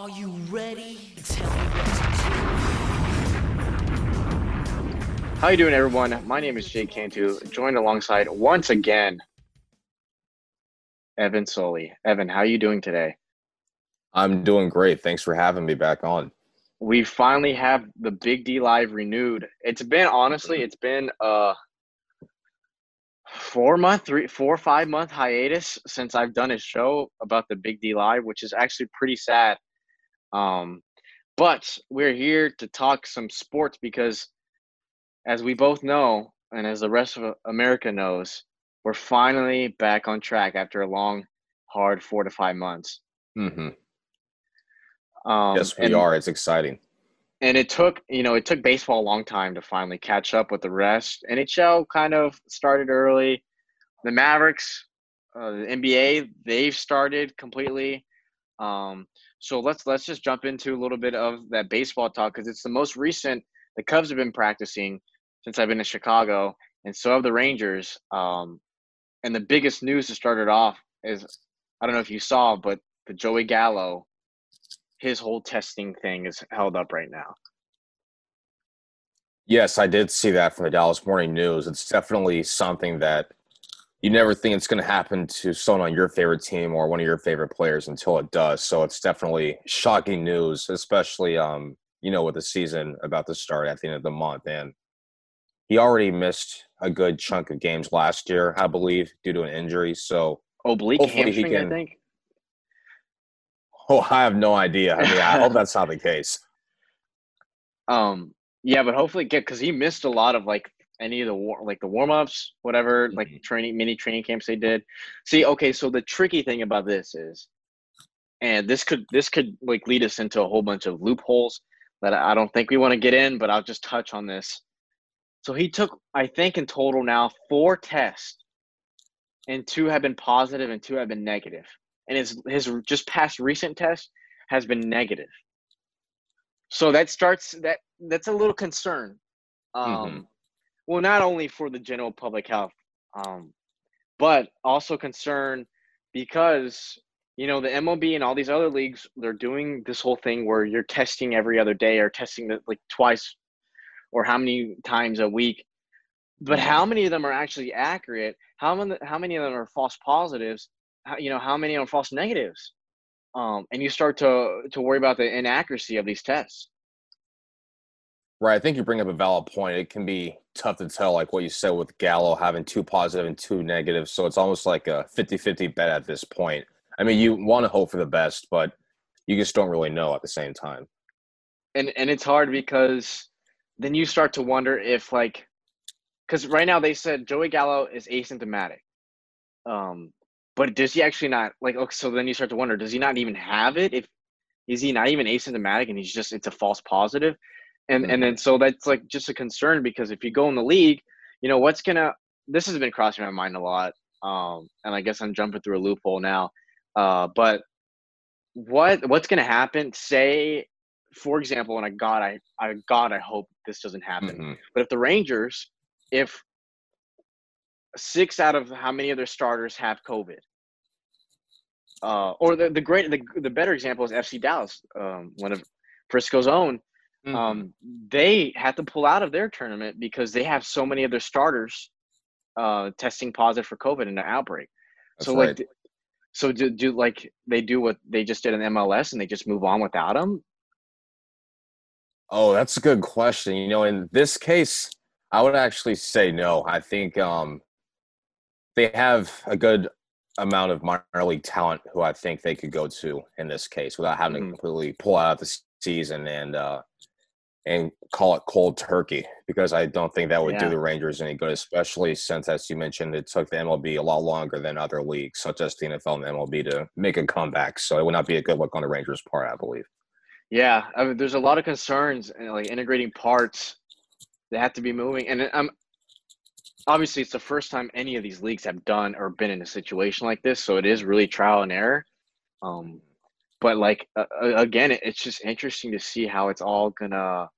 Are you ready? Tell me what to How you doing, everyone? My name is Jake Cantu, joined alongside once again Evan Soley. Evan, how are you doing today? I'm doing great. Thanks for having me back on. We finally have the Big D Live renewed. It's been honestly, it's been a four month, three, four, five month hiatus since I've done a show about the Big D Live, which is actually pretty sad. Um, but we're here to talk some sports because, as we both know, and as the rest of America knows, we're finally back on track after a long, hard four to five months. Mm-hmm. Um, yes, we and- are. It's exciting. and it took you know it took baseball a long time to finally catch up with the rest nhl kind of started early the mavericks uh, the nba they've started completely um, so let's let's just jump into a little bit of that baseball talk because it's the most recent the cubs have been practicing since i've been in chicago and so have the rangers um, and the biggest news to start it off is i don't know if you saw but the joey gallo his whole testing thing is held up right now. Yes, I did see that from the Dallas Morning News. It's definitely something that you never think it's going to happen to someone on your favorite team or one of your favorite players until it does. So it's definitely shocking news, especially um, you know, with the season about to start at the end of the month. And he already missed a good chunk of games last year, I believe, due to an injury. So Oblique Hopefully he hamstring, I think. oh, I have no idea. I mean, I hope that's not the case. Um, yeah, but hopefully get because he missed a lot of like any of the war, like the warm ups, whatever, like Mhm. training mini training camps they did. See, okay, so the tricky thing about this is, and this could this could like lead us into a whole bunch of loopholes that I don't think we want to get in, but I'll just touch on this. So he took, I think, in total now four tests, and two have been positive and two have been negative, and his his just past recent test has been negative. So that starts that that's a little concern. Um, Mhm. Well, not only for the general public health, um, but also concern because you know the MLB and all these other leagues they're doing this whole thing where you're testing every other day or testing the, like twice or how many times a week. But how many of them are actually accurate? How many how many of them are false positives? How, you know how many are false negatives? Um, and you start to to worry about the inaccuracy of these tests. Right. I think you bring up a valid point. It can be tough to tell, like what you said with Gallo having two positive and two negative. So it's almost like a 50 50 bet at this point. I mean, you want to hope for the best, but you just don't really know at the same time. and and it's hard because then you start to wonder if like because right now they said Joey Gallo is asymptomatic, um, but does he actually not like? Okay, so then you start to wonder, does he not even have it? If is he not even asymptomatic and he's just it's a false positive, and and then so that's like just a concern because if you go in the league, you know what's gonna this has been crossing my mind a lot, um, and I guess I'm jumping through a loophole now, uh, but what what's gonna happen? Say for example, and I God, I, I God, I hope this doesn't happen. Mhm. But if the Rangers, if six out of how many of their starters have COVID, uh, or the the great the, the better example is FC Dallas, um, one of Frisco's own. Mm-hmm. Um, they had to pull out of their tournament because they have so many of their starters uh, testing positive for COVID in the outbreak. That's so right. like, so do, do like they do what they just did in MLS and they just move on without them? Oh, that's a good question. You know, in this case, I would actually say no. I think um, they have a good amount of minor league talent who I think they could go to in this case without having Mhm. to completely pull out the season and uh, and call it cold turkey because I don't think that would Yeah. do the Rangers any good, especially since, as you mentioned, it took the MLB a lot longer than other leagues, such as the NFL and the MLB, to make a comeback. So it would not be a good look on the Rangers' part, I believe. Yeah, I mean, there's a lot of concerns and like integrating parts that have to be moving, and I'm obviously it's the first time any of these leagues have done or been in a situation like this, so it is really trial and error. Um, but like uh, again, it's just interesting to see how it's all gonna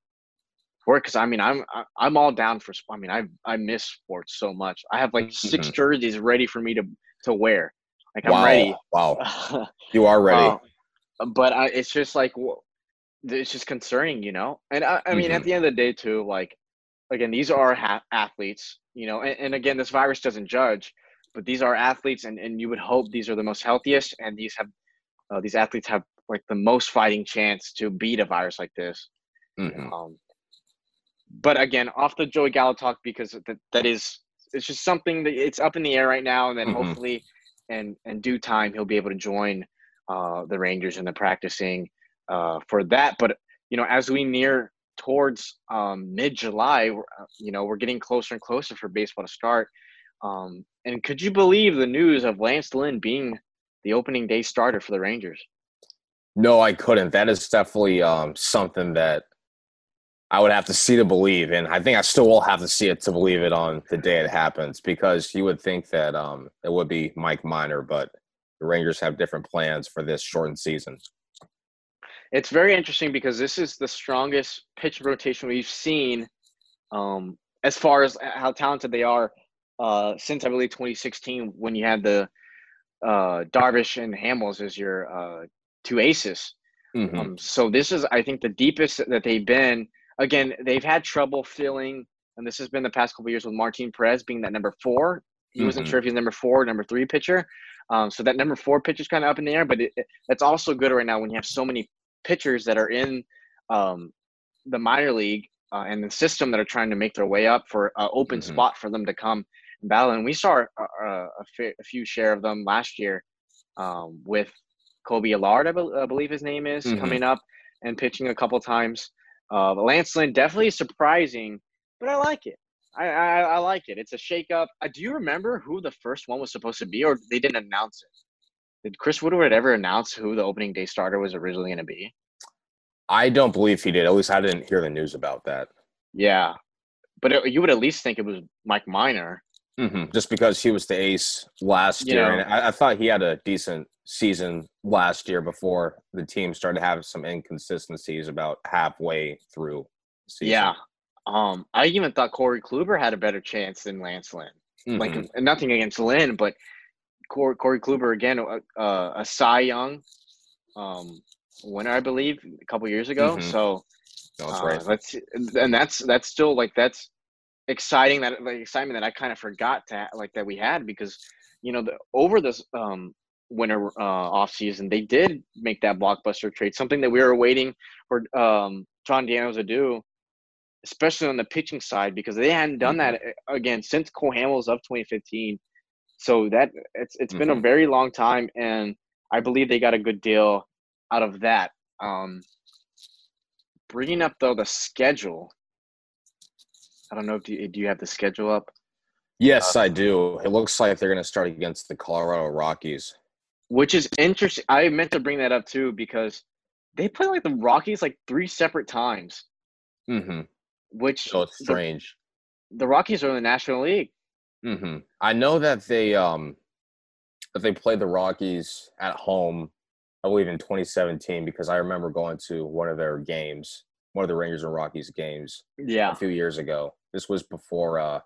work. Because I mean, I'm I'm all down for. I mean, I I miss sports so much. I have like 6 Mhm. jerseys ready for me to to wear. Like I'm ready. Wow. You are ready. Uh, but I, it's just like it's just concerning, you know. And I, I mean, at Mhm. the end of the day, too, like again, these are ha- athletes, you know. And, and again, this virus doesn't judge, but these are athletes, and, and you would hope these are the most healthiest, and these have uh, these athletes have like the most fighting chance to beat a virus like this. Mhm. Um, but again, off the Joey Gallo talk because that that is it's just something that it's up in the air right now, and then Mhm. hopefully, in in due time, he'll be able to join uh, the Rangers in the practicing uh, for that. But you know, as we near towards um, mid July, you know, we're getting closer and closer for baseball to start. Um, and could you believe the news of Lance Lynn being the opening day starter for the Rangers? No, I couldn't. That is definitely um, something that I would have to see to believe, and I think I still will have to see it to believe it on the day it happens. Because you would think that um, it would be Mike Minor, but the Rangers have different plans for this shortened season. It's very interesting because this is the strongest pitch rotation we've seen um, as far as how talented they are uh, since I believe 2016 when you had the uh, Darvish and Hamels as your uh, two aces. Mhm. Um, so this is, I think, the deepest that they've been. Again, they've had trouble filling, and this has been the past couple years with Martin Perez being that number four. He wasn't Mhm. sure if he's number four or number three pitcher. Um, so that number four pitcher is kind of up in the air, but it, it, that's also good right now when you have so many pitchers that are in um, the minor league uh, and the system that are trying to make their way up for an open Mhm. spot for them to come battle. And we saw a, a, a, few share of them last year um, with Kolby Allard, I, bel I believe his name is, Mhm. coming up and pitching a couple times. Uh, Lance Lynn definitely surprising, but I like it. I, I, I like it. It's a shakeup. Uh, do you remember who the first one was supposed to be, or they didn't announce it? Did Chris Woodward ever announce who the opening day starter was originally going to be? I don't believe he did. At least I didn't hear the news about that. Yeah, but it, you would at least think it was Mike Minor. Hmm Just because he was the ace last You year, know. and I, I thought he had a decent season last year before the team started to have some inconsistencies about halfway through the season. Yeah. Um, I even thought Corey Kluber had a better chance than Lance Lynn. Like, Mhm. and nothing against Lynn, but Corey, Corey Kluber again, a, a, a Cy Young um, winner, I believe, a couple years ago. Mhm. So No, that's uh, right. that's and that's that's still like that's exciting that like excitement that I kind of forgot to like that we had because you know the, over this um winter uh off season they did make that blockbuster trade something that we were waiting for um Jon Daniels to do especially on the pitching side because they hadn't done that uh, again since Cole Hamels of 2015 so that it's it's been a Mhm. very long time and I believe they got a good deal out of that. Um bringing up though the schedule I don't know if you do you have the schedule up Yes, I do. It looks like they're going to start against the Colorado Rockies. which is interesting. I meant to bring that up too because they play like the Rockies like three separate times, hmm which So it's strange. the Rockies are in the National League. hmm I know that they um that they played the Rockies at home, I believe in 2017, because I remember going to one of their games, one of the Rangers and Rockies games Yeah, a few years ago. This was before uh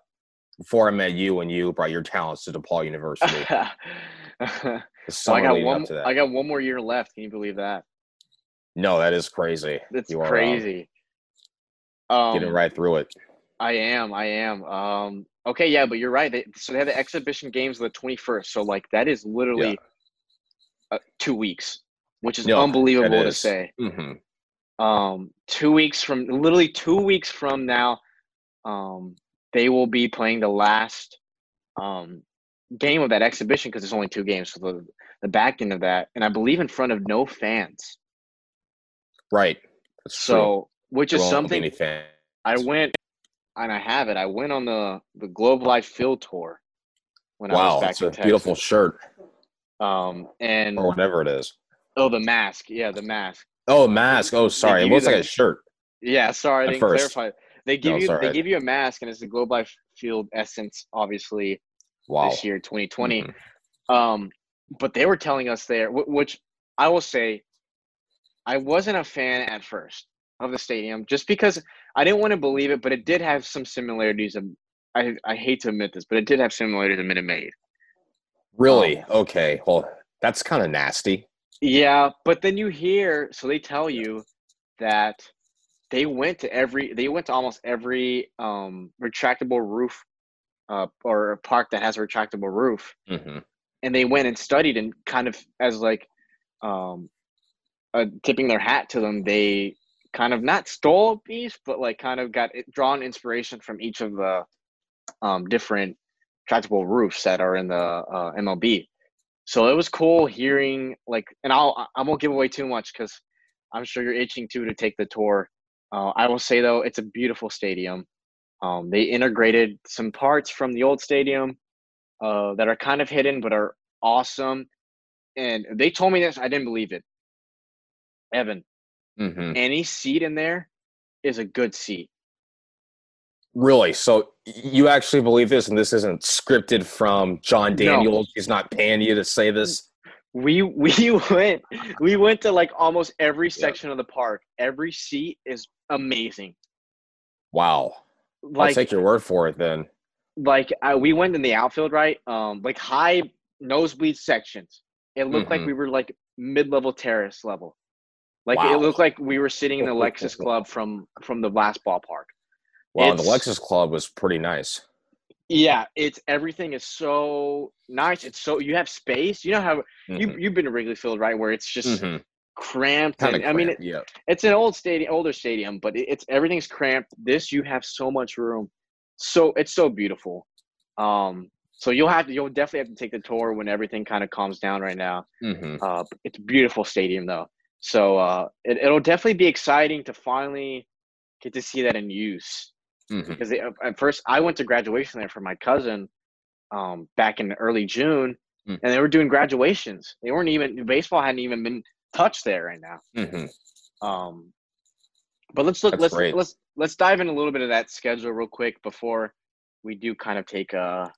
before I met you and you brought your talents to DePaul University. so I got one. I got one more year left. Can you believe that? no, that is crazy. That's You are, um, crazy. Um, Getting right through it. I am. I am. Um, okay, yeah, but you're right. They, so they have the exhibition games the 21st. So like that is literally uh, two weeks, which is No, unbelievable that to is. say. hmm um two weeks from literally two weeks from now um they will be playing the last um game of that exhibition because it's only two games so the the back end of that and i believe in front of no fans Right. That's true. so which There is something i went and i have it i went on the the globe life field tour when i Wow, was back it's in a beautiful shirt um and or whatever it is. oh the mask yeah the mask Oh, mask. Oh, sorry. It looks like a shirt. Yeah, sorry, I didn't first. clarify. They give No, you they right. give you a mask, and it's the Globe Life Field Essence, obviously Wow. this year, 2020. Mhm. Um, but they were telling us there, which I will say, I wasn't a fan at first of the stadium, just because I didn't want to believe it, but it did have some similarities. Of, I I hate to admit this, but it did have similarities of Minute Maid. Really? Okay. Well, that's kind of nasty. Yeah, but then you hear so they tell you that they went to every they went to almost every um retractable roof uh or a park that has a retractable roof. Hmm and they went and studied and kind of as like um uh, tipping their hat to them they kind of not stole a piece but like kind of got it, drawn inspiration from each of the um different retractable roofs that are in the uh, MLB so it was cool hearing like and I'll I won't give away too much cuz I'm sure you're itching too to take the tour uh, I will say though it's a beautiful stadium um, they integrated some parts from the old stadium uh, that are kind of hidden but are awesome. And they told me this, I didn't believe it. Evan, hmm any seat in there is a good seat. Really? So you actually believe this, and this isn't scripted from Jon No. Daniels? He's not paying you to say this. We we went we went to like almost every section of the park. Every seat is amazing. Wow. I'll take your word for it then. like uh, we went in the outfield, right? Um, like high nosebleed sections. It looked like Mhm. we were like mid-level terrace level. Like Wow. it looked like we were sitting in the Lexus Club from from the last ballpark. Wow, the Lexus Club was pretty nice. Yeah, it's everything is so nice. It's so you have space. You know how you Mhm. you've been to Wrigley Field, right? Where it's just Mhm. cramped. And, I mean, it, yeah. it's an old stadium, older stadium, but it, it's everything's cramped. This you have so much room. So it's so beautiful. Um, so you'll have to you'll definitely have to take the tour when everything kind of calms down right now. hmm Uh, it's a beautiful stadium though. So uh, it, it'll definitely be exciting to finally get to see that in use hmm because they, at first I went to graduation there for my cousin um, back in early June, Mm. and they were doing graduations. They weren't even baseball hadn't even been touched there right now. hmm Um, but let's look. That's let's great. let's let's dive in a little bit of that schedule real quick before we do kind of take a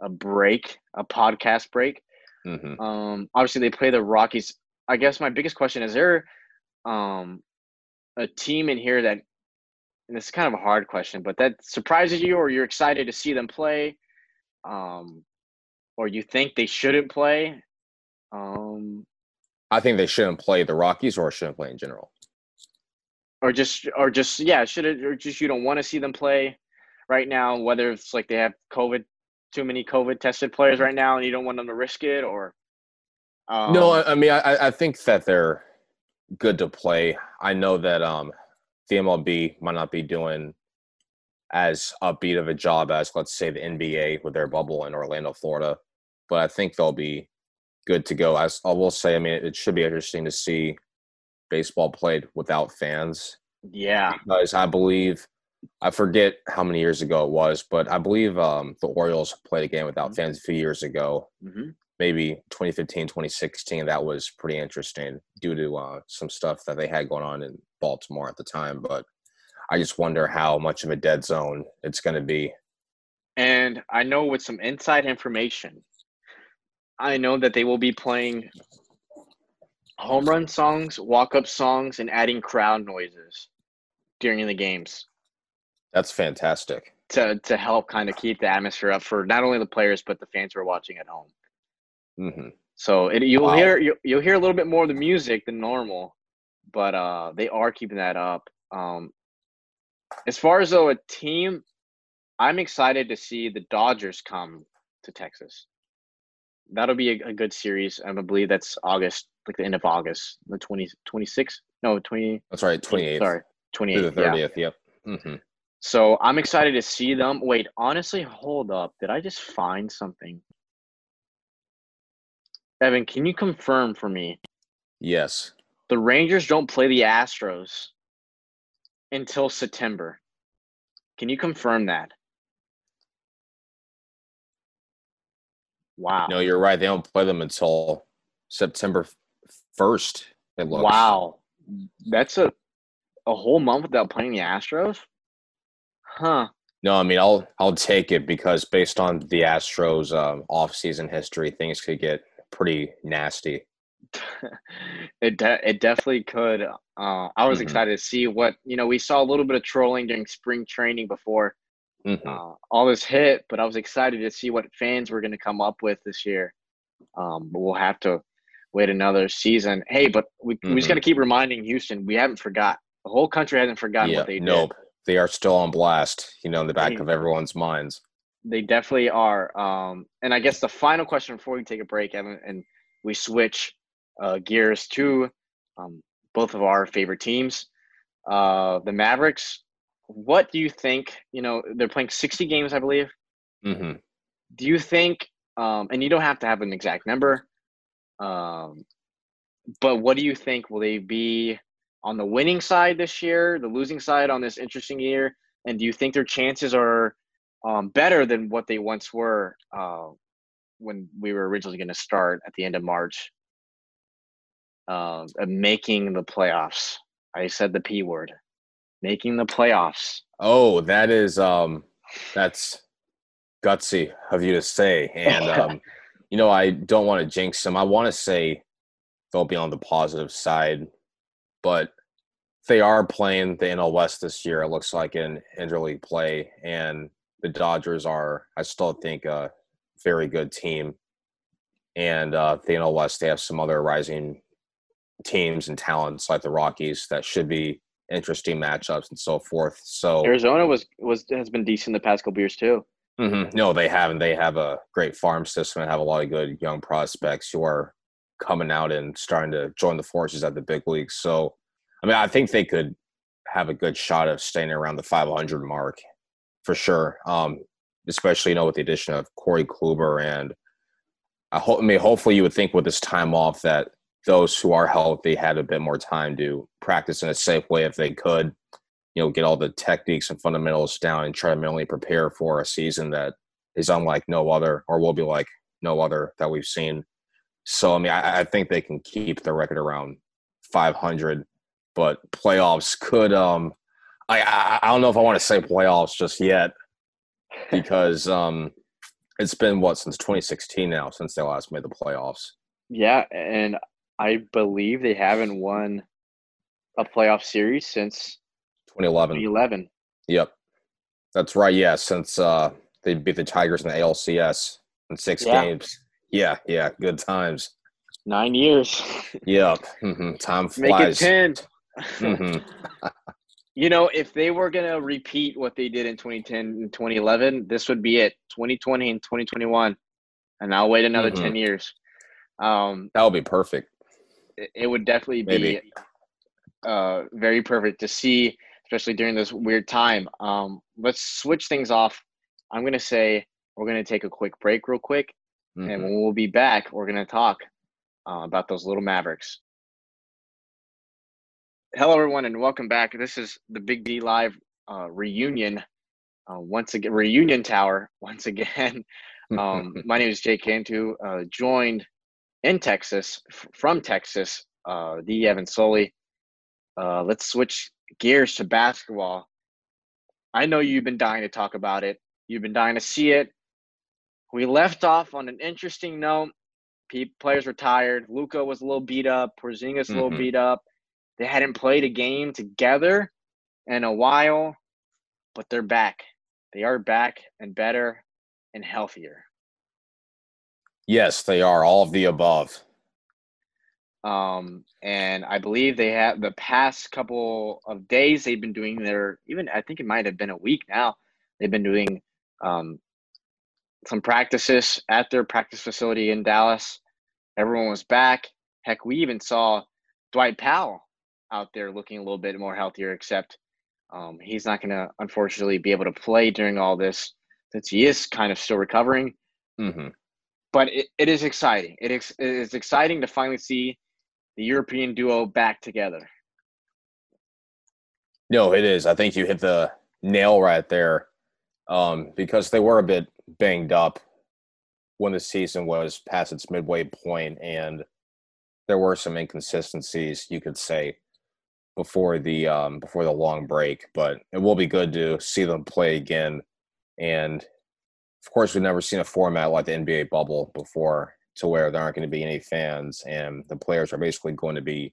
a break, a podcast break. hmm Um, obviously they play the Rockies. I guess my biggest question is there um a team in here that and this is kind of a hard question, but that surprises you or you're excited to see them play, um, or you think they shouldn't play. Um, I think they shouldn't play the Rockies or shouldn't play in general. or just or just yeah, should it or just you don't want to see them play right now, whether it's like they have COVID too many COVID tested players right now and you don't want them to risk it or um, no, I, I mean, I, I think that they're good to play. I know that um, the MLB might not be doing as upbeat of a job as, let's say, the NBA with their bubble in Orlando, Florida, but I think they'll be good to go. As I will say, I mean, it should be interesting to see baseball played without fans yeah. because I believe I forget how many years ago it was, but I believe um, the Orioles played a game without Mhm. fans a few years ago hmm maybe 2015 2016 that was pretty interesting due to uh, some stuff that they had going on in baltimore at the time but i just wonder how much of a dead zone it's going to be. And I know with some inside information, I know that they will be playing home run songs, walk up songs, and adding crowd noises during the games. That's fantastic. To to help kind of keep the atmosphere up for not only the players but the fans who are watching at home. Hmm So it, you'll Wow. hear you'll, you'll hear a little bit more of the music than normal, but uh, they are keeping that up. Um, as far as though a team, I'm excited to see the Dodgers come to Texas. That'll be a, a good series. I believe that's August, like the end of August, the 20, 26th? No, 20. that's right 28th Sorry, through 28th. the yeah. 30th yep hmm So I'm excited to see them. Wait, honestly, hold up. Did I just find something? Evan, can you confirm for me yes the Rangers don't play the Astros until September? Can you confirm that? Wow. no you're right they don't play them until september 1st it looks Wow. That's a a whole month without playing the Astros? Huh. no i mean i'll i'll take it because based on the astros um, off-season history things could get pretty nasty it de- it definitely could. Uh, I was Mhm. excited to see what you know. We saw a little bit of trolling during spring training before hmm uh, all this hit, but I was excited to see what fans were going to come up with this year. Um, but we'll have to wait another season. Hey, but we, we just Mhm. got to keep reminding Houston we haven't forgot. The whole country hasn't forgotten yeah, what they did. nope. They are still on blast, you know, in the back of everyone's minds. They definitely are. Um, and I guess the final question before we take a break, Evan, and we switch uh, gears to um, both of our favorite teams, uh, the Mavericks. What do you think? You know, they're playing 60 games, I believe. hmm Do you think, um, and you don't have to have an exact number, um, but what do you think? Will they be on the winning side this year, the losing side on this interesting year? And do you think their chances are um, better than what they once were uh, when we were originally going to start at the end of March? Um, of making the playoffs. I said the P word. Making the playoffs. Oh, that is um that's gutsy of you to say. And um, you know, I don't want to jinx them. I want to say they'll be on the positive side, but they are playing the NL West this year. It looks like in interleague play, and the Dodgers are, I still think, a very good team. And uh, the NL West, they have some other rising teams and talents like the Rockies that should be interesting matchups and so forth. So Arizona was was has been decent the past couple years too. hmm No, they haven't. They have a great farm system and have a lot of good young prospects who are coming out and starting to join the forces at the big leagues. So, I mean, I think they could have a good shot of staying around the 500 mark for sure. Um, especially, you know, with the addition of Corey Kluber and I hope. I mean, hopefully, you would think with this time off that those who are healthy had a bit more time to practice in a safe way if they could you know, get all the techniques and fundamentals down and try to mentally prepare for a season that is unlike no other or will be like no other that we've seen. So, I mean, I, I think they can keep the record around 500, but playoffs could, um, I, I, don't know if I want to say playoffs just yet because, um, it's been what since 2016 now since they last made the playoffs. Yeah, and I believe they haven't won a playoff series since 2011. 2011. Yep. That's right. Yeah. Since uh, they beat the Tigers in the ALCS in six Yeah. games. Yeah. Yeah. Good times. Nine years. Yep. hmm Time Make it flies. 10. hmm You know, if they were going to repeat what they did in 2010 and 2011, this would be it 2020 and 2021. And I'll wait another Mhm. 10 years. Um, That would be perfect. it, it would definitely be uh, very perfect to see, especially during this weird time. Um, let's switch things off. I'm going to say we're going to take a quick break, real quick. And Mhm. when we'll be back, we're going to talk uh, about those little Mavericks. Hello, everyone, and welcome back. This is the Big D Live uh, reunion. Uh, once again, reunion tower. Once again, um, my name is jay Cantu, uh, joined in Texas f- from Texas, uh, the Evan Soley. Uh, let's switch gears to basketball. I know you've been dying to talk about it. You've been dying to see it. We left off on an interesting note. Pe- players were tired. Luka was a little beat up. Porzingis a little Mhm. beat up. They hadn't played a game together in a while, but they're back. They are back and better and healthier. yes, they are all of the above. Um, and I believe they have the past couple of days they've been doing their even I think it might have been a week now. They've been doing um, some practices at their practice facility in Dallas. Everyone was back. Heck, we even saw Dwight Powell out there looking a little bit more healthier, except um, he's not going to unfortunately be able to play during all this since he is kind of still recovering hmm but it, it is exciting. It is, it is exciting to finally see the European duo back together. No, it is. I think you hit the nail right there um, because they were a bit banged up when the season was past its midway point, and there were some inconsistencies, you could say, before the um, before the long break. But it will be good to see them play again. And of course, we've never seen a format like the NBA bubble before, to where there aren't going to be any fans, and the players are basically going to be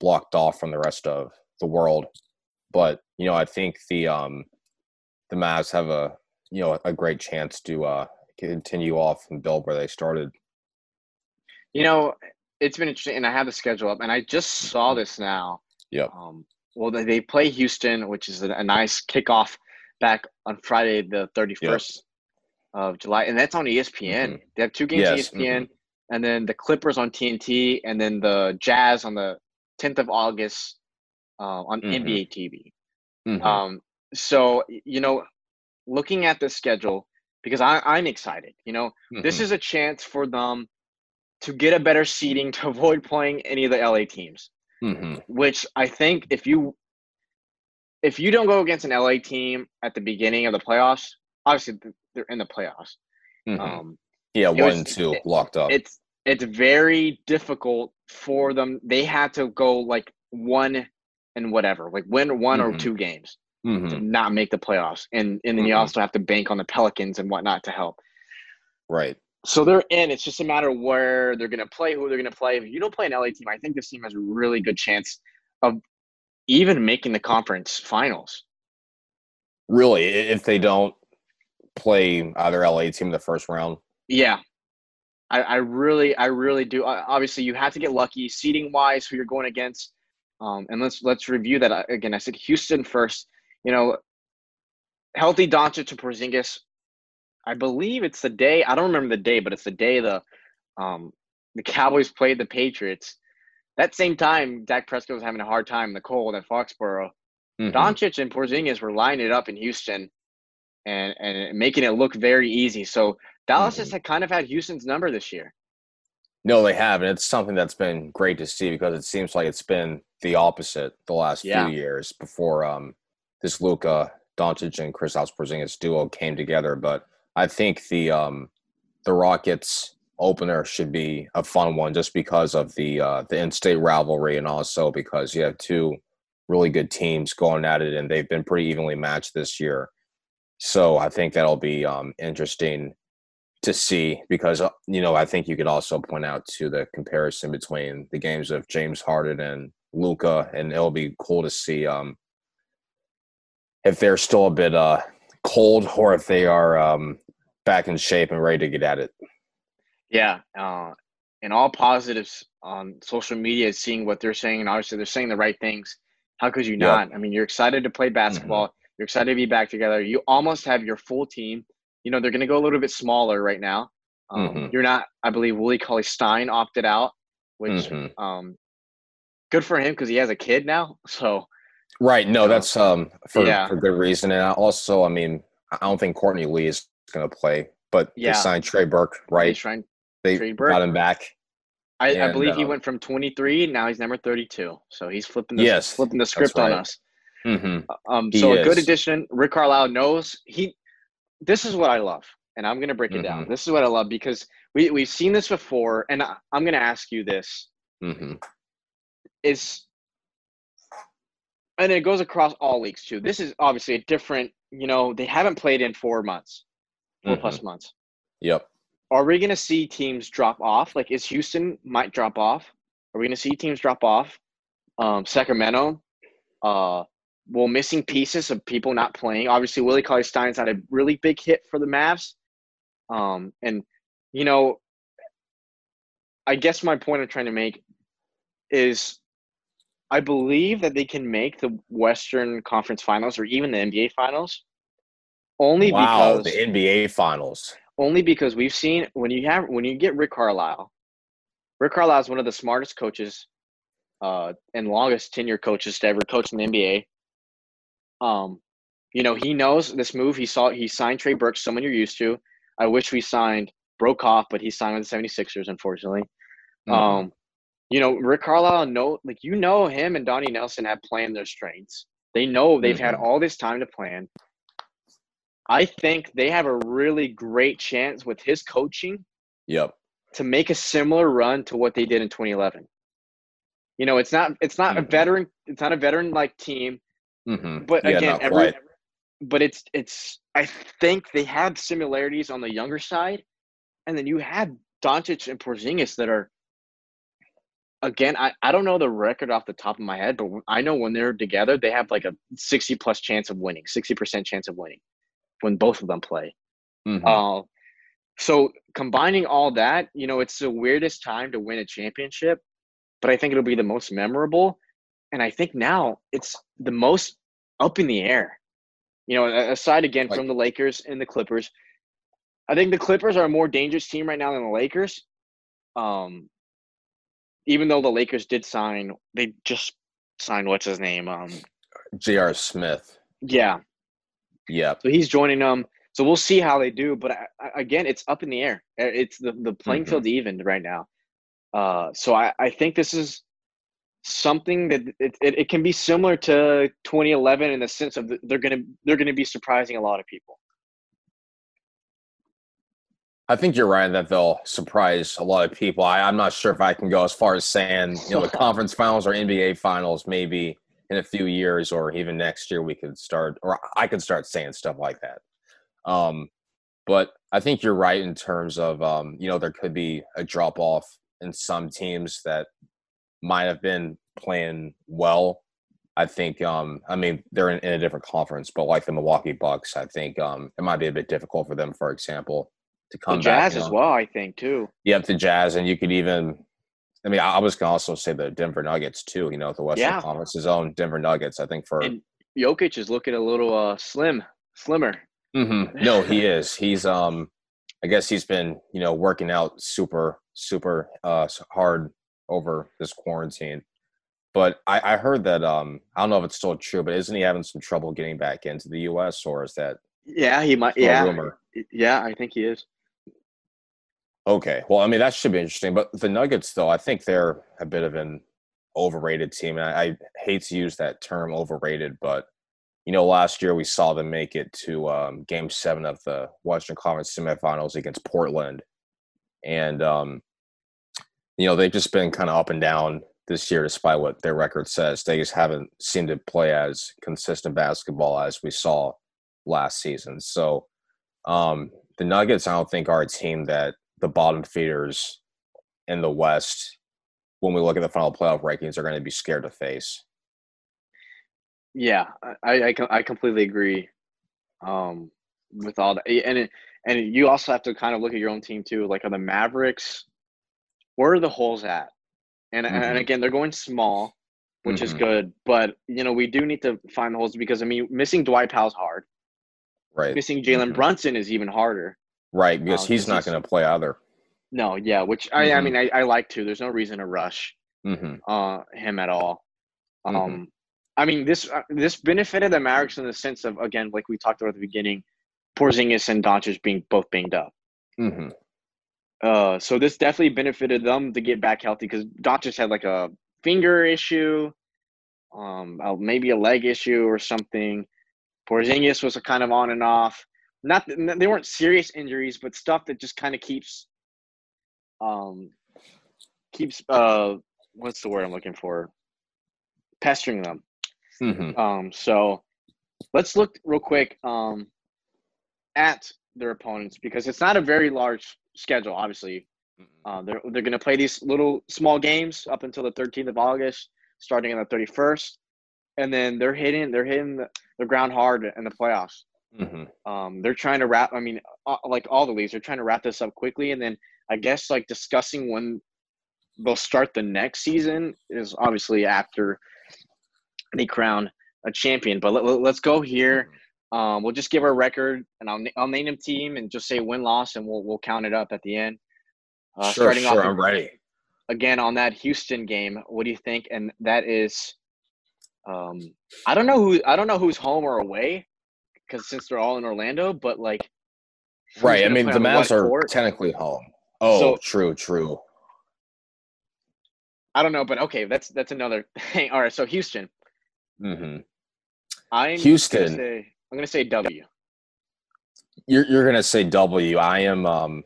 blocked off from the rest of the world but you know, I think the um the Mavs have a you know a great chance to uh continue off and build where they started. You know, it's been interesting, and I have the schedule up, and I just saw this now. Yep. Um, well, they, they play Houston, which is a, nice kickoff back on Friday, the thirty first of July, and that's on ESPN. Mhm. They have two games Yes, on ESPN, and then the Clippers on TNT, and then the Jazz on the tenth of August uh, on Mhm. NBA TV. Mhm. Um, so you know, looking at the schedule, because I, I'm excited. You know, this Mhm. is a chance for them to get a better seeding to avoid playing any of the LA teams. Mhm. Which I think if you if you don't go against an LA team at the beginning of the playoffs, obviously they're in the playoffs. Mhm. Um, yeah, one was- and two it- locked up. it's it's very difficult for them. They had to go like one and whatever, like win one or Mhm. two games Mhm. to not make the playoffs, and and then you Mhm. also have to bank on the Pelicans and whatnot to help. Right. So they're in. It's just a matter of where they're going to play, who they're going to play. If you don't play an LA team, I think this team has a really good chance of even making the conference finals. Really, if they don't play either LA team in the first round. Yeah, I, I really, I really do. Obviously, you have to get lucky seating wise who you're going against. Um, and let's let's review that again. I said Houston first. You know, healthy Doncic to Porzingis. I believe it's the day. I don't remember the day, but it's the day the um, the Cowboys played the Patriots. That same time, Dak Prescott was having a hard time in the cold at Foxborough. Mhm. Doncic and Porzingis were lining it up in Houston and and making it look very easy. So Dallas has had kind of had Houston's number this year. No, they have, and it's something that's been great to see because it seems like it's been the opposite the last Yeah. few years before um, this Luka Doncic and Chris Porzingis duo came together. But I think the um, the Rockets opener should be a fun one just because of the uh, the in-state rivalry and also because you have two really good teams going at it, and they've been pretty evenly matched this year. So I think that'll be um, interesting to see because uh, you know I think you could also point out to the comparison between the games of James Harden and Luka, and it'll be cool to see um, if they're still a bit uh, cold or if they are um, back in shape and ready to get at it. Yeah, uh, and all positives on social media, seeing what they're saying, and obviously they're saying the right things. How could you Yep. not? I mean, you're excited to play basketball. You're excited to be back together. You almost have your full team. You know, they're going to go a little bit smaller right now. Um, Mhm. You're not, I believe, Willie Cauley Stein opted out, which Mhm. um, good for him because he has a kid now. So Right? No, that's um, for yeah. for good reason, and I also, I mean, I don't think Courtney Lee is going to play, but Yeah. they signed Trey Burke, they right? They Trey Burke. got him back. I, I And, believe he um, went from 23. Now he's number 32. So he's flipping the Yes, flipping the script on right. us. hmm Um, He so a good addition. Rick Carlisle knows he. This is what I love, and I'm going to break it down. Mhm. This is what I love because we we've seen this before, and I, I'm going to ask you this: hmm is, and it goes across all leagues too. This is obviously a different. You know, they haven't played in four months, 4 Mhm. plus months. Yep. Are we going to see teams drop off? Like, is Houston might drop off? Are we going to see teams drop off? Um, Sacramento, uh, well, missing pieces of people not playing. Obviously, Willie Cauley Stein's had a really big hit for the Mavs. Um, and, you know, I guess my point I'm trying to make is I believe that they can make the Western Conference Finals or even the NBA Finals only wow, because the NBA Finals. only because we've seen when you have when you get Rick Carlisle, Rick Carlisle is one of the smartest coaches uh, and longest tenure coaches to ever coach in the NBA. Um, you know, he knows this move. He saw he signed Trey Burke, someone you're used to. I wish we signed Broekhoff, but he signed with the 76ers, unfortunately. Mhm. Um, you know, Rick Carlisle know like you know him and Donnie Nelson have planned their strengths. They know they've had Mhm. all this time to plan. I think they have a really great chance with his coaching Yep. to make a similar run to what they did in 2011. You know, it's not it's not a Mhm. veteran it's not a veteran like team, hmm but yeah, again, every quite. but it's it's I think they have similarities on the younger side, and then you have Doncic and Porzingis that are. Again, I, I don't know the record off the top of my head, but I know when they're together, they have like a sixty plus chance of winning, sixty percent chance of winning, when both of them play. Mhm. Uh, So combining all that, you know, it's the weirdest time to win a championship, but I think it'll be the most memorable. And I think now it's the most up in the air. You know, aside again Like- from the Lakers and the Clippers, I think the Clippers are a more dangerous team right now than the Lakers. Um, even though the Lakers did sign, they just signed what's his name? Um, J.R. Smith. yeah, Yep. so he's joining them. So we'll see how they do. But I, I- again, it's up in the air. Uh, It's the the playing Mhm. field's even right now. Uh, so I, I think this is something that it, it, it can be similar to 2011 in the sense of they're gonna they're gonna be surprising a lot of people. I think you're right that they'll surprise a lot of people. I, I'm not sure if I can go as far as saying, you know, the conference finals or NBA finals, maybe in a few years or even next year, we could start, or I could start saying stuff like that. Um, but I think you're right in terms of, um, you know, there could be a drop off in some teams that might have been playing well. I think, um, I mean, they're in, in a different conference, but like the Milwaukee Bucks, I think um, it might be a bit difficult for them, for example, to come back. Jazz you as know. well, I think too. Yep, the Jazz, and you could even. I mean, I was gonna also say the Denver Nuggets too. You know, the Western Yeah. Conference's own Denver Nuggets. I think for And Jokic is looking a little uh slim, slimmer. Mhm. no, he is. He's um, I guess he's been you know working out super super uh hard over this quarantine. But I, I heard that um, I don't know if it's still true, but isn't he having some trouble getting back into the U.S. or is that Yeah, he might. Yeah, rumor? yeah, I think he is. Okay. Well, I mean, that should be interesting. But the Nuggets, though, I think they're a bit of an overrated team. And I, I hate to use that term overrated, but, you know, last year we saw them make it to um, game seven of the Western Conference semifinals against Portland. And, um, you know, they've just been kind of up and down this year, despite what their record says. They just haven't seemed to play as consistent basketball as we saw last season. So, um, the Nuggets, I don't think, are a team that the bottom feeders in the West, when we look at the final playoff rankings, are going to be scared to face. Yeah, I I, I completely agree. Um, with all that, and it, and you also have to kind of look at your own team too. Like, are the Mavericks? Where are the holes at? And and Mhm. again, they're going small, which is Mhm. good. But you know, we do need to find the holes because I mean, missing Dwight Powell's hard. Right. Missing Jalen Mhm. Brunson is even harder. Right, because Um, he's not going to play either. No, yeah, which I I Mhm. mean I, I like to. There's no reason to rush. hmm uh him at all. Um Mhm. I mean this uh, this benefited the Mavericks in the sense of again like we talked about at the beginning, Porzingis and Doncic being both banged up. hmm Uh so this definitely benefited them to get back healthy because Doncic had like a finger issue, um maybe a leg issue or something. Porzingis was a kind of on and off. Not they weren't serious injuries, but stuff that just kind of keeps um keeps uh what's the word I'm looking for? Pestering them. hmm Um, so let's look real quick um, at their opponents because it's not a very large schedule. Obviously, uh, they're they're going to play these little small games up until the 13th of August, starting on the 31st, and then they're hitting they're hitting the, the ground hard in the playoffs. Hmm Um, they're trying to wrap. I mean, uh, like all the leagues, they're trying to wrap this up quickly, and then I guess like discussing when they'll start the next season is obviously after they crown a champion. But let, let, us go here. Um, we'll just give our record, and I'll I'll name them team and just say win loss, and we'll we'll count it up at the end. Uh, sure, starting sure, off I'm ready. again on that Houston game. What do you think? And that is, um, I don't know who I don't know who's home or away, because since they're all in Orlando, but like, Right. I mean, the Mavs are court? technically home. Oh, So- true, true. I don't know, but okay, that's that's another thing. All right, so Houston, hmm I'm Houston. Gonna say, I'm gonna say W. You're you're gonna say W. I am. Um,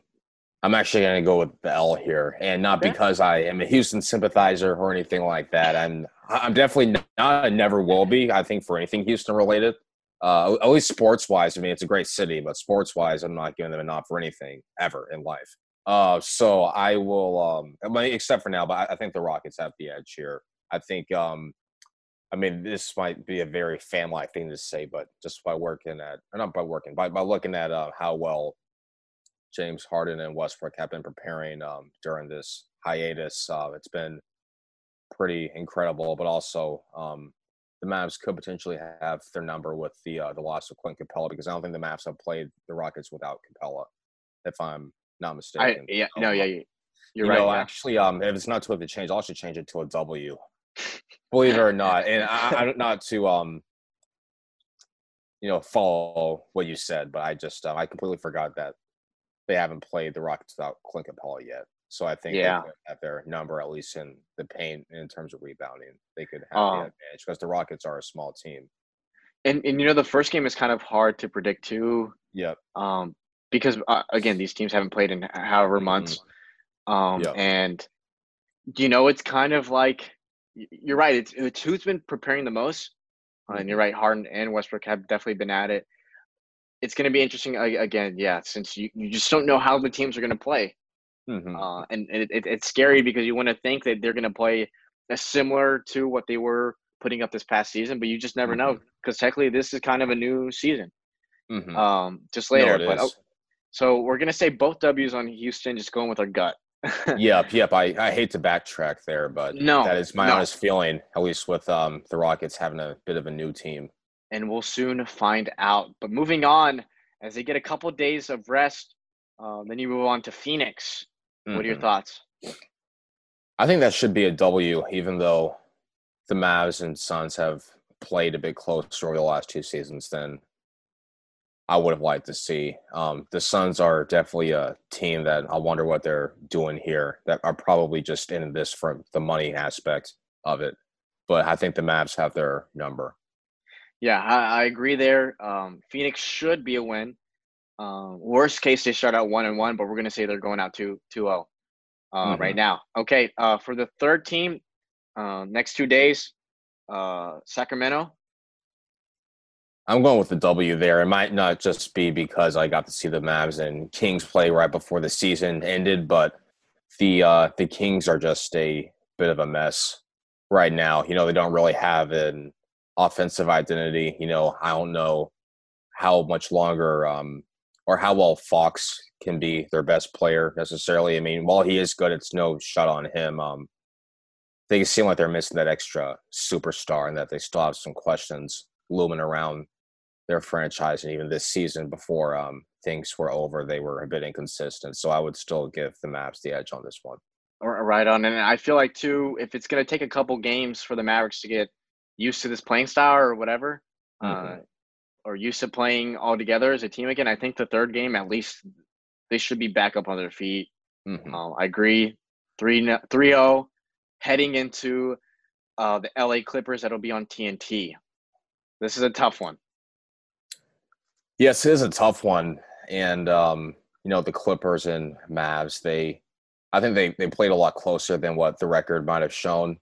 I'm actually gonna go with the L here, and not Okay. because I am a Houston sympathizer or anything like that. I'm I'm definitely not. and never will be. I think for anything Houston related, uh, at least sports wise. I mean, it's a great city, but sports wise, I'm not giving them a nod for anything ever in life. Uh, so I will, um, I mean, except for now, but I, I think the Rockets have the edge here. I think, um, I mean, this might be a very fan-like thing to say, but just by working at, or not by working, by by looking at uh, how well James Harden and Westbrook have been preparing um, during this hiatus. Uh, it's been pretty incredible, but also um, the Mavs could potentially have their number with the uh, the loss of Clint Capela because I don't think the Mavs have played the Rockets without Capela, if I'm not I, mistaken. yeah, So, no, yeah, um, you- you're you right. know, yeah. actually, um, if it's not too late to change, I'll actually change it to a W. Believe it or not, and I, I not to um, you know, follow what you said, but I just uh, I completely forgot that they haven't played the Rockets without Clint Capela yet. So I think Yeah. they have their number at least in the paint in terms of rebounding. They could have Um, the advantage because the Rockets are a small team. And and you know the first game is kind of hard to predict too, Yep. um, because uh, again these teams haven't played in however Mhm. months, um, Yep. and you know it's kind of like you're right. It's it's who's been preparing the most, uh, and you're Mm-hmm. right. Harden and Westbrook have definitely been at it. It's going to be interesting again, yeah, since you, you just don't know how the teams are going to play, Mhm. uh, and it, it, it's scary because you want to think that they're going to play as similar to what they were putting up this past season, but you just never know Mm-hmm. because technically this is kind of a new season. Mhm. Um, just No, later, it but oh, so we're gonna say both W's on Houston, just going with our gut. yep, yep. I, I hate to backtrack there, but No, that is my no. honest feeling, at least with um the Rockets having a bit of a new team. and we'll soon find out. But moving on, as they get a couple days of rest, um, then you move on to Phoenix. What are your Mhm. thoughts? I think that should be a W, even though the Mavs and Suns have played a bit closer over the last two seasons than I would have liked to see. Um, the Suns are definitely a team that I wonder what they're doing here. That are probably just in this for the money aspect of it. But I think the Mavs have their number. Yeah, I, I agree there. Um, Phoenix should be a win. Um, worst case, they start out one and one, but we're gonna say they're going out 2 2 0 uh, right now. Okay, uh, for the third team, uh, next two days, uh, Sacramento. I'm going with the W there. It might not just be because I got to see the Mavs and Kings play right before the season ended, but the uh, the Kings are just a bit of a mess right now. You know, they don't really have an offensive identity. You know, I don't know how much longer um, or how well Fox can be their best player necessarily. I mean, while he is good, it's no shot on him. Um, they seem like they're missing that extra superstar and that they still have some questions looming around their franchise and even this season before um, things were over they were a bit inconsistent so i would still give the Mavs the edge on this one Right on, and I feel like too, if it's gonna take a couple games for the Mavericks to get used to this playing style or whatever, uh, Or used to playing all together as a team again, I think the third game at least they should be back up on their feet. Mhm. Um, I agree. 3 3-0 heading into uh, the LA Clippers that'll be on TNT. This is a tough one. yes it is a tough one and um, you know the clippers and mavs they i think they, they played a lot closer than what the record might have shown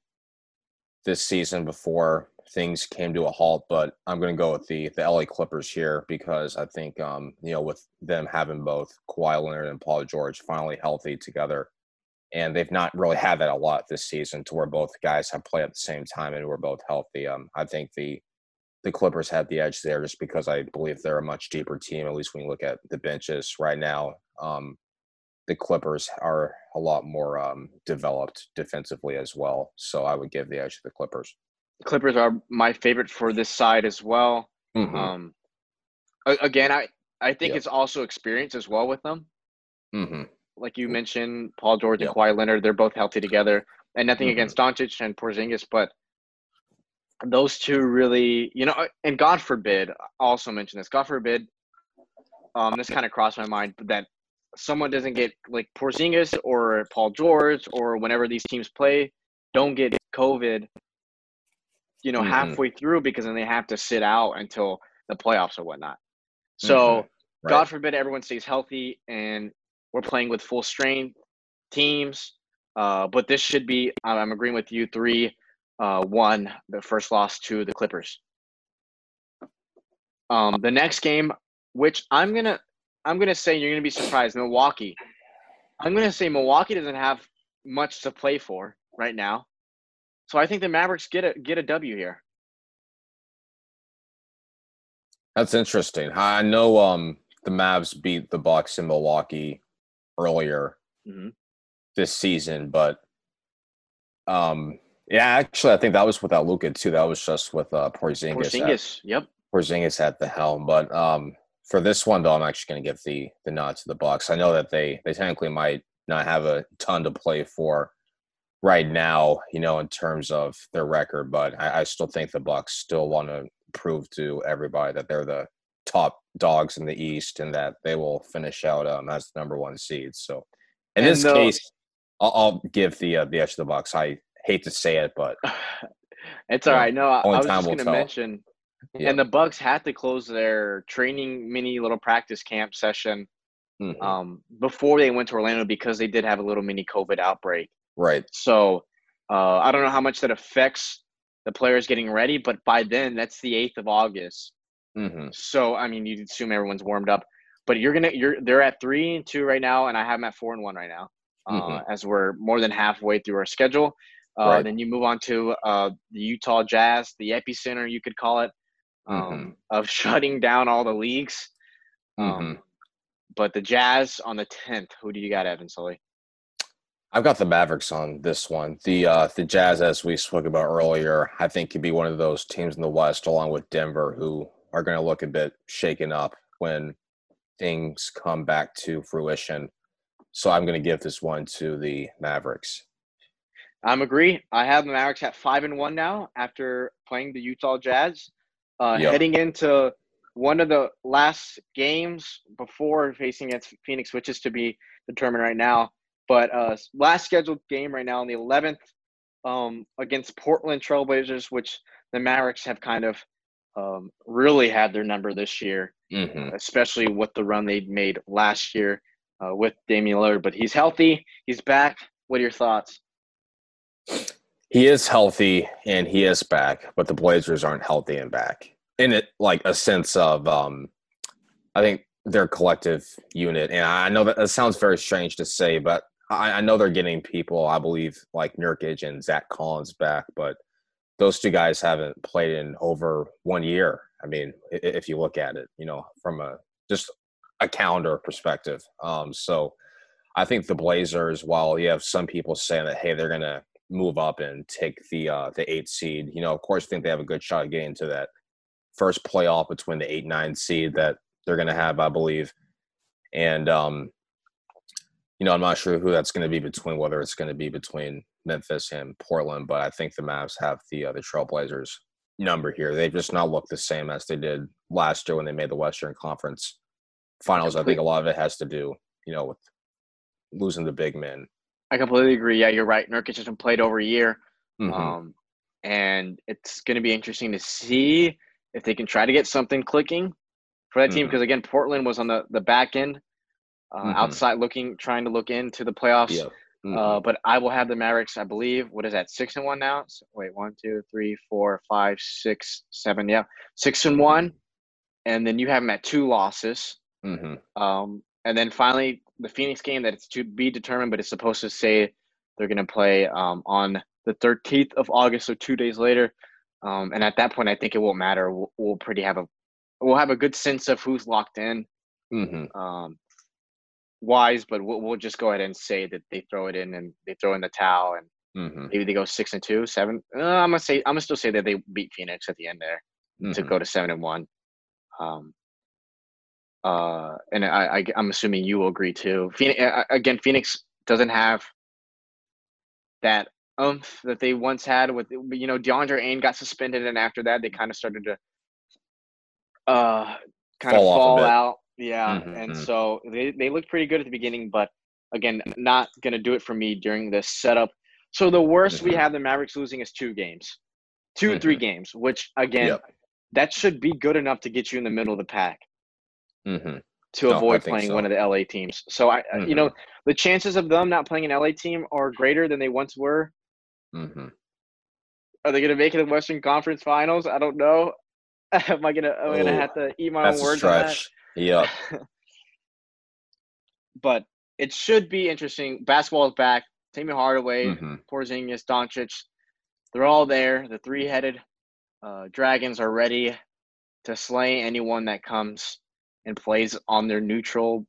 this season before things came to a halt but i'm going to go with the the la clippers here because i think um, you know with them having both Kawhi leonard and paul george finally healthy together and they've not really had that a lot this season to where both guys have played at the same time and were both healthy. Um, I think the the Clippers have the edge there just because I believe they're a much deeper team. At least when you look at the benches right now, um, the Clippers are a lot more um, developed defensively as well. So I would give the edge to the Clippers. Clippers are my favorite for this side as well. Mhm. Um, again, I I think Yeah. it's also experience as well with them. Mhm. Like you mentioned, Paul George Yeah. and Kawhi Leonard, they're both healthy together. And nothing Mhm. against Doncic and Porzingis, but those two really, you know, and God forbid, I also mention this. God forbid, um, this kind of crossed my mind that someone doesn't get like Porzingis or Paul George or whenever these teams play, don't get COVID. You know, Mhm. halfway through because then they have to sit out until the playoffs or whatnot. So. Mhm. Right. God forbid everyone stays healthy and we're playing with full strength teams. Uh, but this should be, I'm I'm agreeing with you, three, uh, one, the first loss to the Clippers. Um, the next game, which I'm gonna, I'm gonna say you're gonna be surprised, Milwaukee. I'm gonna say Milwaukee doesn't have much to play for right now, so I think the Mavericks get a get a W here. That's interesting. I know um, the Mavs beat the Bucks in Milwaukee earlier Mhm. this season, but um, yeah, actually, I think that was without Luka too. That was just with uh, Porzingis. at- Porzingis. Yep. Porzingis at the helm. But um, for this one, though, I'm actually going to give the the nod to the Bucks. I know that they they technically might not have a ton to play for right now, you know, in terms of their record, but I, I still think the Bucks still want to prove to everybody that they're the top dogs in the East and that they will finish out um, as the number one seed. So in And this the- case, I'll, I'll give the uh, the edge to the Bucks. I hate to say it, but it's all Yeah. right. No, I, I was just going to mention, yeah. and the Bucks had to close their training mini little practice camp session Mhm. um, before they went to Orlando because they did have a little mini COVID outbreak. Right. So uh, I don't know how much that affects the players getting ready, but by then that's the eighth of August. hmm So I mean, you'd assume everyone's warmed up, but you're gonna you're they're at three and two right now, and I have them at four and one right now. Uh, Mhm. As we're more than halfway through our schedule, uh, Right. then you move on to uh, the Utah Jazz, the epicenter you could call it, um, Mhm. of shutting down all the leagues. Um, but the Jazz on the tenth, who do you got, Evan Sully? I've got the Mavericks on this one. The uh, the Jazz, as we spoke about earlier, I think could be one of those teams in the West, along with Denver, who are going to look a bit shaken up when things come back to fruition. So I'm going to give this one to the Mavericks. I'm agree. I have the Mavericks at five and one now after playing the Utah Jazz. Uh, Yep. Heading into one of the last games before facing against Phoenix, which is to be determined right now. But uh, last scheduled game right now on the 11th um, against Portland Trailblazers, which the Mavericks have kind of um, really had their number this year hmm especially with the run they made last year uh, with Damian Lillard. But he's healthy. He's back. What are your thoughts? He is healthy and he is back, but the Blazers aren't healthy and back. In it, like a sense of, um, I think their collective unit. And I know that, that sounds very strange to say, but I, I know they're getting people. I believe like Nurkic and Zach Collins back, but those two guys haven't played in over one year. I mean, if you look at it, you know, from a just a calendar perspective. Um, so I think the Blazers, while you have some people saying that, hey, they're gonna move up and take the uh, the eight seed. You know, of course, I think they have a good shot at getting to that first playoff between the eight nine seed that they're going to have, I believe. And um, you know, I'm not sure who that's going to be between, whether it's going to be between Memphis and Portland, but I think the Mavs have the uh, the Trailblazers number here. They've just not looked the same as they did last year when they made the Western Conference Finals. I think a lot of it has to do, you know, with losing the big men. I completely agree. Yeah, you're right. Nurkic hasn't played over a year. Mhm. Um, and it's going to be interesting to see if they can try to get something clicking for that team. Mhm. Because again, Portland was on the, the back end, uh, Mhm. outside looking, trying to look into the playoffs. yeah. Mhm. Uh, but I will have the Mavericks. I believe. What is that? Six and one now. S- Wait, one, two, three, four, five, six, seven. Yeah, six and one. And then you have them at two losses. Mhm. Um, and then finally, the Phoenix game that it's to be determined, but it's supposed to say they're going to play um, on the 13th of August, so two days later. Um, and at that point, I think it won't matter. We'll, we'll pretty have a we'll have a good sense of who's locked in, Mhm. um, wise. But we'll, we'll just go ahead and say that they throw it in and they throw in the towel, and Mhm. maybe they go six and two, seven. Uh, I'm gonna say I'm gonna still say that they beat Phoenix at the end there to Mhm. go to seven and one. Um, uh, and I, I, I'm assuming you will agree too. Phoenix, again, Phoenix doesn't have that umph that they once had with you know DeAndre Ayton got suspended, and after that they kind of started to uh kind Fall of fall out. Yeah, and Mhm. so they they looked pretty good at the beginning, but again, not gonna do it for me during this setup. So the worst we Mhm. have the Mavericks losing is two games, 2 three Mhm. games, which again Yep. that should be good enough to get you in the middle of the pack Mhm. to avoid playing so. one of the LA teams. So I, you know, the chances of them not playing an LA team are greater than they once were. Are they going to make it in the Western Conference Finals? I don't know. Am I gonna? Am I gonna Oh, have to eat my own words on that? Yep. but it should be interesting. Basketball is back. Timmy Hardaway, Mhm. Porzingis, Doncic, they're all there. The three-headed uh, dragons are ready to slay anyone that comes and plays on their neutral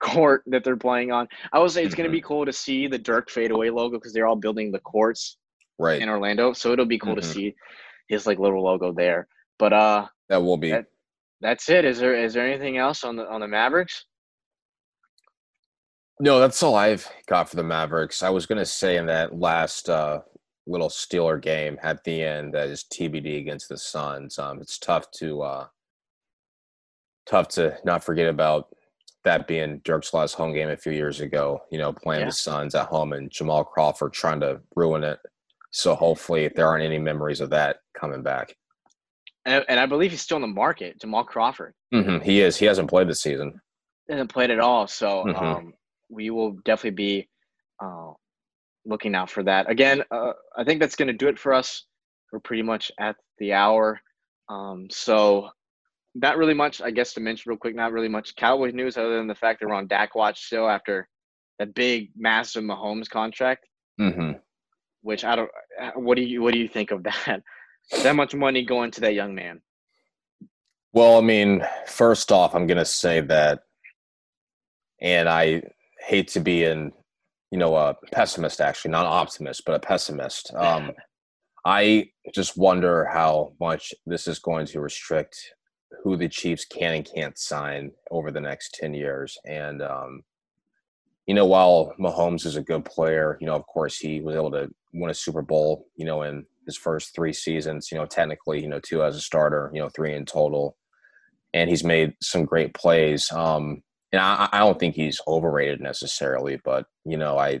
court that they're playing on. I would say it's going Mm-hmm. to be cool to see the Dirk fadeaway logo because they're all building the courts Right. in Orlando, so it'll be cool to Mhm. see his like little logo there. But uh, That will be. That- that's it. Is there is there anything else on the on the Mavericks? No, that's all I've got for the Mavericks. I was gonna say in that last uh, little Steeler game at the end that is TBD against the Suns. Um, it's tough to uh, tough to not forget about that being Dirk's last home game a few years ago. You know, playing Yeah. the Suns at home and Jamal Crawford trying to ruin it. So hopefully, there aren't any memories of that coming back. And, and I believe he's still in the market. Jamal Crawford hmm He is. He hasn't played this season. hasn't played at all, so Mhm. um, we will definitely be uh, looking out for that. Again, uh, I think that's going to do it for us. We're pretty much at the hour, um, so not really much. I guess to mention real quick, not really much Cowboys news other than the fact that we're on Dak watch still after that big, massive Mahomes contract. hmm Which I don't. uh, What do you What do you think of that? That much money going to that young man. Well, I mean, first off, I'm going to say that, and I hate to be in, you know, a pessimist, actually, not an optimist, but a pessimist. Um, I just wonder how much this is going to restrict who the Chiefs can and can't sign over the next 10 years. And, um, you know, while Mahomes is a good player, you know, of course, he was able to win a Super Bowl, you know, in his first three seasons, you know, technically, you know, two as a starter, you know, three in total. And he's made some great plays. Um, and I, I don't think he's overrated necessarily, but, you know, I,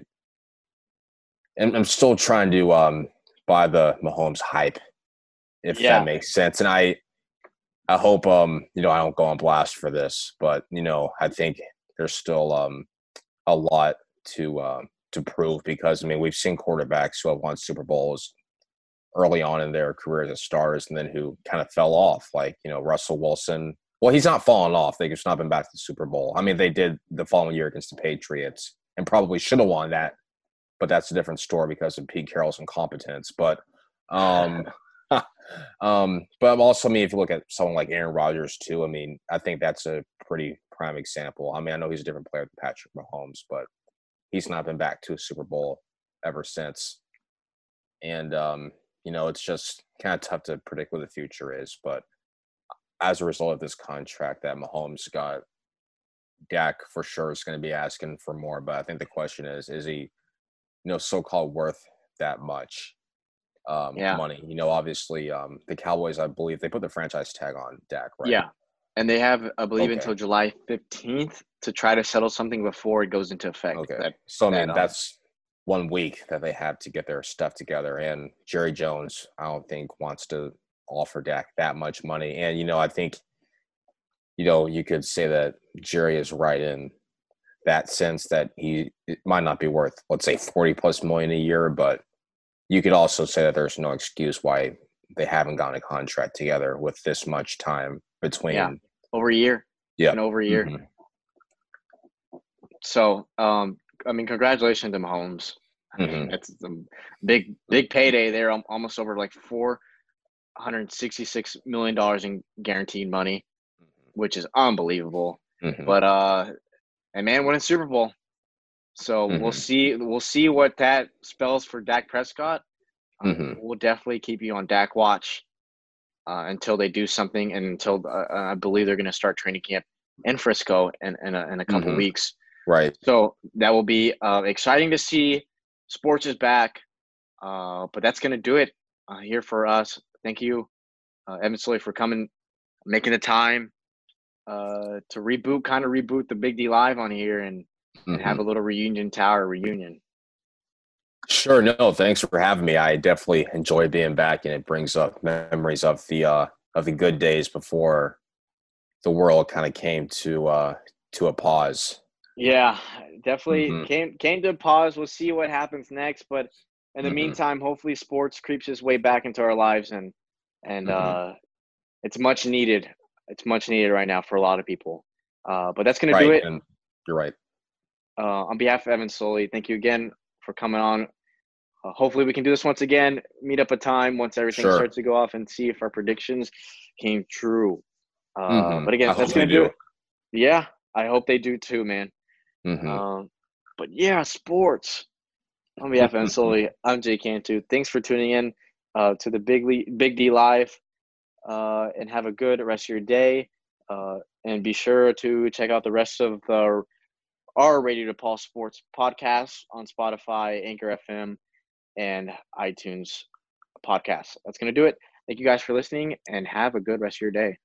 and I'm still trying to um, buy the Mahomes hype, if Yeah. that makes sense. And I, I hope, um, you know, I don't go on blast for this, but you know, I think there's still um, a lot to um, to prove because I mean, we've seen quarterbacks who have won Super Bowls early on in their careers as stars, and then who kind of fell off, like you know, Russell Wilson. Well, he's not fallen off; They've just not been back to the Super Bowl. I mean, they did the following year against the Patriots, and probably should have won that, but that's a different story because of Pete Carroll's incompetence. But um, um, but also, I mean, if you look at someone like Aaron Rodgers too, I mean, I think that's a pretty prime example. I mean, I know he's a different player than Patrick Mahomes, but he's not been back to a Super Bowl ever since. And um, you know, it's just kind of tough to predict what the future is. But as a result of this contract that Mahomes got, Dak for sure is going to be asking for more. But I think the question is, is he, you know, so-called worth that much? um, Yeah. money. You know, obviously, um, the Cowboys, I believe, they put the franchise tag on Dak, right? Yeah, and they have, I believe, Okay. until July fifteenth to try to settle something before it goes into effect. Okay. That- so that, mean, um, that's one week that they have to get their stuff together. And Jerry Jones, I don't think wants to offer Dak that much money. And you know, I think, you know, you could say that Jerry is right in that sense that he it might not be worth, let's say, forty plus million a year, but you could also say that there's no excuse why they haven't gotten a contract together with this much time between. Yeah. over a year. Yeah. and over a year. Mhm. So, um, I mean, congratulations to Mahomes. Mhm. It's a big, big payday there. al- Almost over like four hundred sixty-six million dollars in guaranteed money, which is unbelievable. Mhm. But uh, and man, won a Super Bowl. So we'll Mhm. see. We'll see what that spells for Dak Prescott. Um. We'll definitely keep you on Dak watch uh, until they do something, and until uh, I believe they're going to start training camp in Frisco in in a, in a couple Mhm. weeks. Right. So that will be uh, exciting to see. Sports is back, uh, but that's going to do it uh, here for us. Thank you, uh, Evan Sully, for coming, making the time uh, to reboot, kind of reboot the Big D Live on here and, and Mhm. have a little reunion tower reunion. Sure. No, thanks for having me. I definitely enjoy being back, and it brings up memories of the uh, of the good days before the world kind of came to uh, to a pause. Yeah, definitely Mhm. came came to a pause. We'll see what happens next, but in the Mhm. meantime, hopefully, sports creeps its way back into our lives, and and Mhm. uh, it's much needed. It's much needed right now for a lot of people. Uh, but that's gonna do it. You're right. Uh, on behalf of Evan Soley, thank you again for coming on. Uh, hopefully, we can do this once again. Meet up a time once everything Sure. starts to go off and see if our predictions came true. Uh, Mhm. But again, I that's gonna do do. it. Yeah, I hope they do too, man. Mhm. Um, but yeah, sports. On behalf of Sully, I'm Jay Cantu. Thanks for tuning in uh, to the Big Le- Big D Live, uh, and have a good rest of your day. Uh, and be sure to check out the rest of the our Radio to Paul Sports podcast on Spotify, Anchor FM, and iTunes podcast. That's gonna do it. Thank you guys for listening, and have a good rest of your day.